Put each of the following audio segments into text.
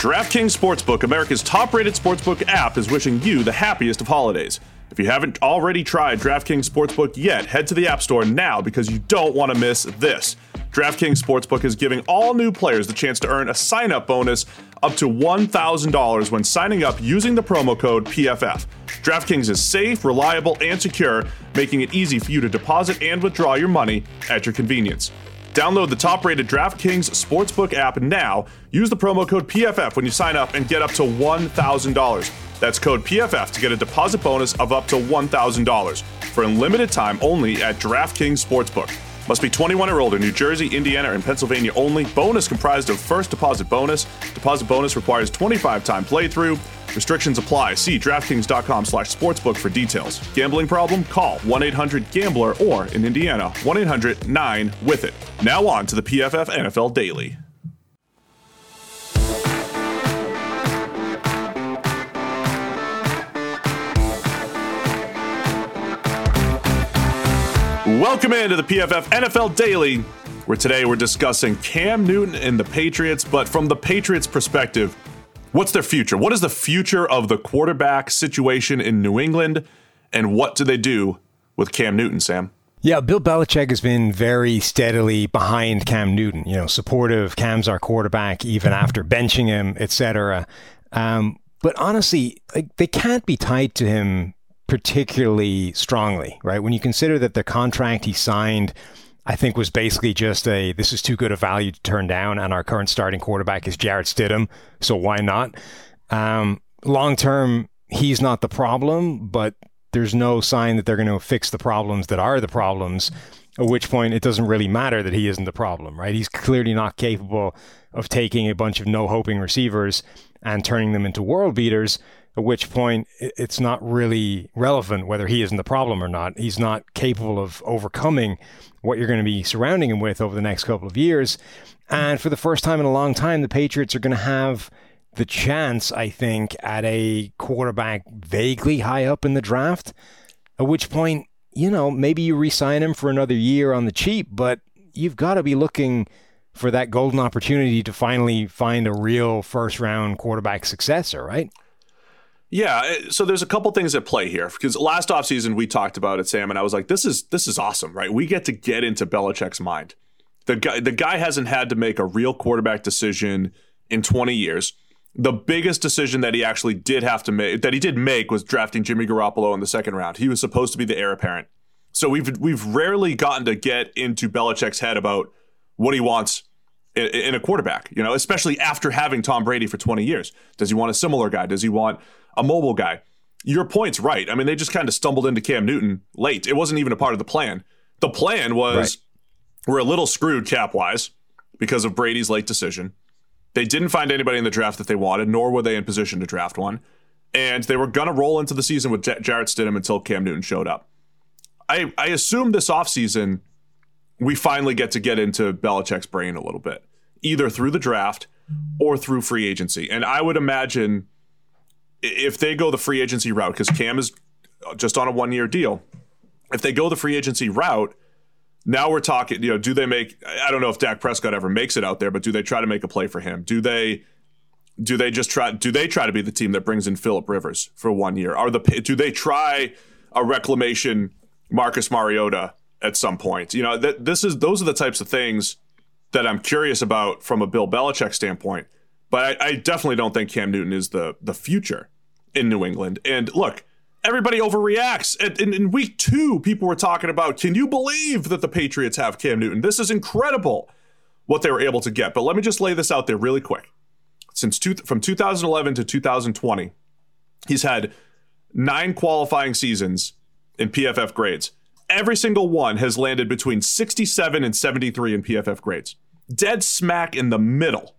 DraftKings Sportsbook, America's top rated sportsbook app, is wishing you the happiest of holidays. If you haven't already tried DraftKings Sportsbook yet, head to the App Store now because you don't want to miss this. DraftKings Sportsbook is giving all new players the chance to earn a sign up bonus up to $1,000 when signing up using the promo code PFF. DraftKings is safe, reliable, and secure, making it easy for you to deposit and withdraw your money at your convenience. Download the top rated DraftKings Sportsbook app now. Use the promo code PFF when you sign up and get up to $1,000. That's code PFF to get a deposit bonus of up to $1,000 for a limited time only at DraftKings Sportsbook. Must be 21 or older. New Jersey, Indiana, and Pennsylvania only. Bonus comprised of first deposit bonus. Deposit bonus requires 25 time playthrough. Restrictions apply. See DraftKings.com slash sportsbook for details. Gambling problem? Call 1-800-GAMBLER or, in Indiana, 1-800-9-WITH-IT. Now on to the PFF NFL Daily. Welcome into the PFF NFL Daily, where today we're discussing Cam Newton and the Patriots, but from the Patriots' perspective, what's their future? What is the future of the quarterback situation in New England, and what do they do with Cam Newton, Sam? Yeah, Bill Belichick has been very steadily behind Cam Newton, you know, supportive. Cam's our quarterback, even after benching him, etc. Um, but honestly, like, they can't be tied to him particularly strongly, right? When you consider that the contract he signed, I think was basically just a this is too good a value to turn down, and our current starting quarterback is Jarrett Stidham, so why not? Um, Long term, he's not the problem, but there's no sign that they're going to fix the problems that are the problems. At which point, it doesn't really matter that he isn't the problem, right? He's clearly not capable of taking a bunch of no hoping receivers and turning them into world beaters at which point it's not really relevant whether he isn't the problem or not. He's not capable of overcoming what you're going to be surrounding him with over the next couple of years. And for the first time in a long time, the Patriots are going to have the chance, I think, at a quarterback vaguely high up in the draft, at which point, you know, maybe you re sign him for another year on the cheap, but you've got to be looking for that golden opportunity to finally find a real first round quarterback successor, right? Yeah, eh, so there's a couple things at play here because last offseason we talked about it, Sam, and I was like, "This is this is awesome, right? We get to get into Belichick's mind. The guy the guy hasn't had to make a real quarterback decision in 20 years. The biggest decision that he actually did have to make that he did make was drafting Jimmy Garoppolo in the second round. He was supposed to be the heir apparent. So we've we've rarely gotten to get into Belichick's head about what he wants in, a quarterback. You know, especially after having Tom Brady for 20 years. Does he want a similar guy? Does he want a mobile guy. Your point's right. I mean, they just kind of stumbled into Cam Newton late. It wasn't even a part of the plan. The plan was right. we're a little screwed cap wise because of Brady's late decision. They didn't find anybody in the draft that they wanted, nor were they in position to draft one. And they were going to roll into the season with J- Jarrett Stidham until Cam Newton showed up. I, I assume this offseason, we finally get to get into Belichick's brain a little bit, either through the draft or through free agency. And I would imagine if they go the free agency route, because Cam is just on a one year deal, if they go the free agency route, now we're talking, you know, do they make, I don't know if Dak Prescott ever makes it out there, but do they try to make a play for him? Do they, do they just try, do they try to be the team that brings in Philip Rivers for one year? Are the, do they try a reclamation Marcus Mariota at some point? You know, that this is, those are the types of things that I'm curious about from a Bill Belichick standpoint. But I, I definitely don't think Cam Newton is the the future in New England. And look, everybody overreacts. In, in, week two, people were talking about, can you believe that the Patriots have Cam Newton? This is incredible what they were able to get. But let me just lay this out there really quick. Since two, from 2011 to 2020, he's had nine qualifying seasons in PFF grades. Every single one has landed between 67 and 73 in PFF grades. Dead smack in the middle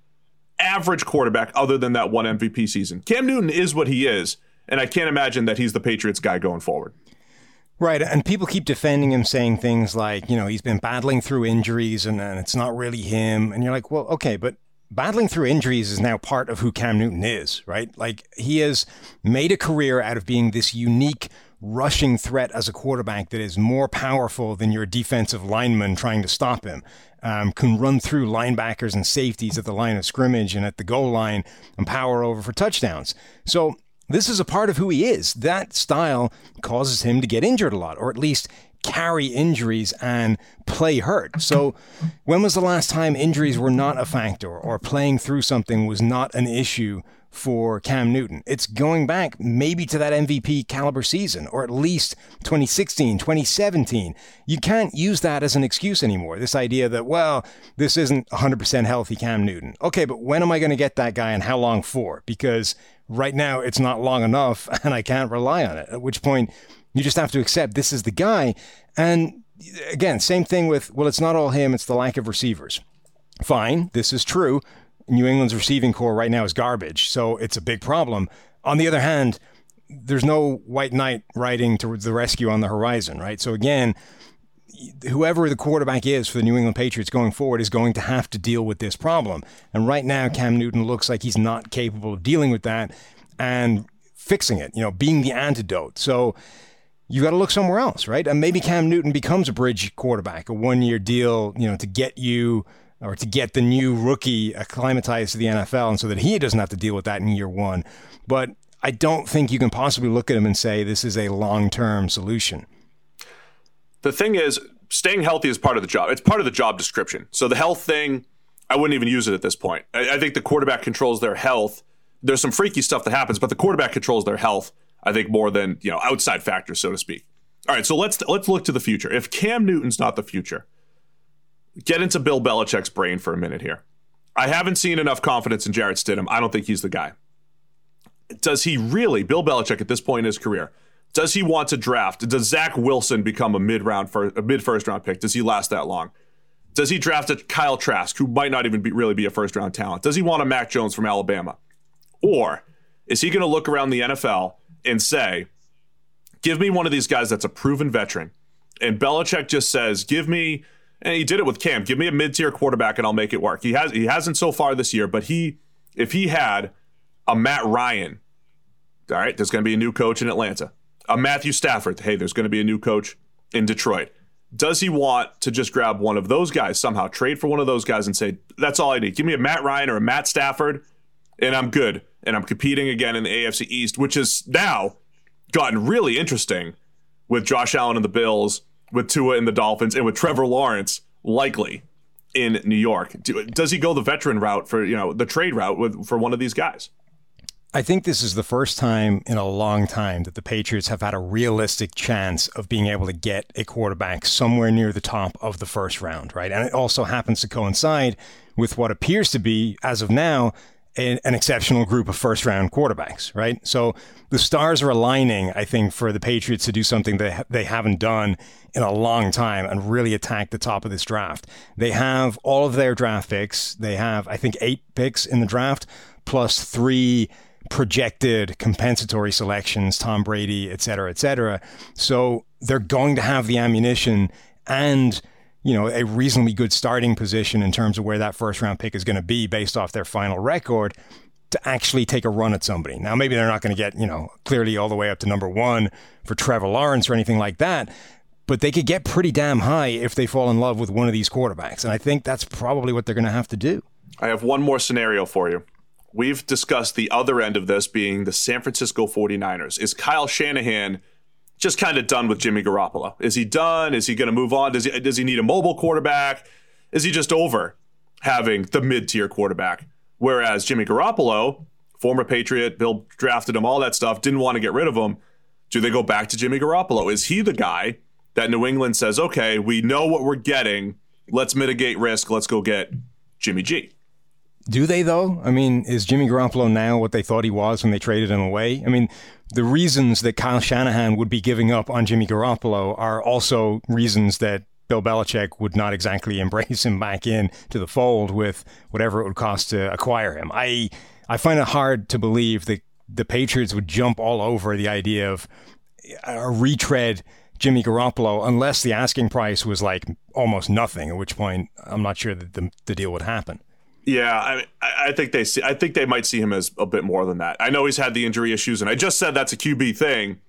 average quarterback other than that one MVP season. Cam Newton is what he is, and I can't imagine that he's the Patriots guy going forward. Right, and people keep defending him, saying things like, you know, he's been battling through injuries and, and it's not really him. And you're like, well, okay, but battling through injuries is now part of who Cam Newton is, right? Like he has made a career out of being this unique rushing threat as a quarterback that is more powerful than your defensive lineman trying to stop him. Um, can run through linebackers and safeties at the line of scrimmage and at the goal line and power over for touchdowns. So this is a part of who he is. That style causes him to get injured a lot, or at least carry injuries and play hurt. So, when was the last time injuries were not a factor or playing through something was not an issue for Cam Newton. It's going back maybe to that MVP caliber season, or at least 2016, 2017. You can't use that as an excuse anymore. This idea that, well, this isn't 100% healthy Cam Newton. Okay, but when am I going to get that guy and how long for? Because right now it's not long enough and I can't rely on it. At which point you just have to accept this is the guy. And again, same thing with, well, it's not all him, it's the lack of receivers. Fine, this is true. New England's receiving core right now is garbage, so it's a big problem. On the other hand, there's no white knight riding to the rescue on the horizon, right? So again, whoever the quarterback is for the New England Patriots going forward is going to have to deal with this problem. And right now, Cam Newton looks like he's not capable of dealing with that and fixing it, you know, being the antidote. So you got to look somewhere else, right? And maybe Cam Newton becomes a bridge quarterback, a one year deal, you know, to get you or to get the new rookie acclimatized to the NFL and so that he doesn't have to deal with that in year one. But I don't think you can possibly look at him and say this is a long term solution. The thing is, staying healthy is part of the job. It's part of the job description. So the health thing, I wouldn't even use it at this point. I, I think the quarterback controls their health. There's some freaky stuff that happens, but the quarterback controls their health. I think more than you know outside factors, so to speak. All right, so let's let's look to the future. If Cam Newton's not the future, get into Bill Belichick's brain for a minute here. I haven't seen enough confidence in Jarrett Stidham. I don't think he's the guy. Does he really, Bill Belichick at this point in his career, does he want to draft? Does Zach Wilson become a mid round, a mid first round pick? Does he last that long? Does he draft a Kyle Trask, who might not even be, really be a first round talent? Does he want a Mac Jones from Alabama? Or is he going to look around the NFL and say, give me one of these guys that's a proven veteran? And Belichick just says, give me and he did it with Cam. Give me a mid-tier quarterback and I'll make it work. He has he hasn't so far this year, but he if he had a Matt Ryan, all right, there's going to be a new coach in Atlanta. A Matthew Stafford, hey, there's going to be a new coach in Detroit. Does he want to just grab one of those guys somehow, trade for one of those guys and say, that's all I need? Give me a Matt Ryan or a Matt Stafford, and I'm good. And I'm competing again in the AFC East, which has now gotten really interesting with Josh Allen and the Bills with Tua and the Dolphins and with Trevor Lawrence likely in New York. Does he go the veteran route for, you know, the trade route with for one of these guys? I think this is the first time in a long time that the Patriots have had a realistic chance of being able to get a quarterback somewhere near the top of the first round, right? And it also happens to coincide with what appears to be, as of now, an, exceptional group of first round quarterbacks, right? So the stars are aligning, I think, for the Patriots to do something that they haven't done in a long time and really attack the top of this draft. They have all of their draft picks. They have, I think, eight picks in the draft, plus three projected compensatory selections, Tom Brady, et cetera, et cetera. So they're going to have the ammunition and you know, a reasonably good starting position in terms of where that first round pick is going to be based off their final record to actually take a run at somebody. Now, maybe they're not going to get, you know, clearly all the way up to number one for Trevor Lawrence or anything like that, but they could get pretty damn high if they fall in love with one of these quarterbacks. And I think that's probably what they're going to have to do. I have one more scenario for you. We've discussed the other end of this being the San Francisco 49ers. Is Kyle Shanahan just kind of done with Jimmy Garoppolo? Is he done? Is he going to move on? Does he does he need a mobile quarterback? Is he just over having the mid tier quarterback? Whereas Jimmy Garoppolo, former Patriot, Bill drafted him, all that stuff, didn't want to get rid of him. Do they go back to Jimmy Garoppolo? Is he the guy that New England says, okay, we know what we're getting. Let's mitigate risk. Let's go get Jimmy G. Do they though? I mean, is Jimmy Garoppolo now what they thought he was when they traded him away? I mean, the reasons that Kyle Shanahan would be giving up on Jimmy Garoppolo are also reasons that Bill Belichick would not exactly embrace him back in to the fold with whatever it would cost to acquire him. I I find it hard to believe that the Patriots would jump all over the idea of a retread Jimmy Garoppolo unless the asking price was like almost nothing, at which point I'm not sure that the, the deal would happen. Yeah, I, I think they see. I think they might see him as a bit more than that. I know he's had the injury issues, and I just said that's a QB thing,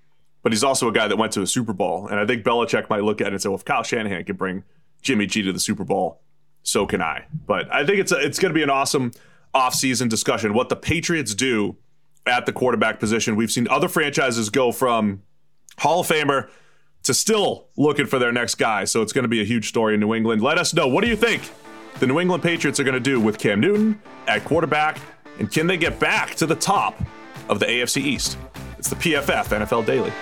but he's also a guy that went to a Super Bowl. And I think Belichick might look at it and say, well, if Kyle Shanahan can bring Jimmy G to the Super Bowl, so can I. But I think it's a, it's going to be an awesome offseason discussion. What the Patriots do at the quarterback position. We've seen other franchises go from Hall of Famer to still looking for their next guy. So it's going to be a huge story in New England. Let us know. What do you think the New England Patriots are going to do with Cam Newton at quarterback? And can they get back to the top of the AFC East? It's the PFF NFL Daily.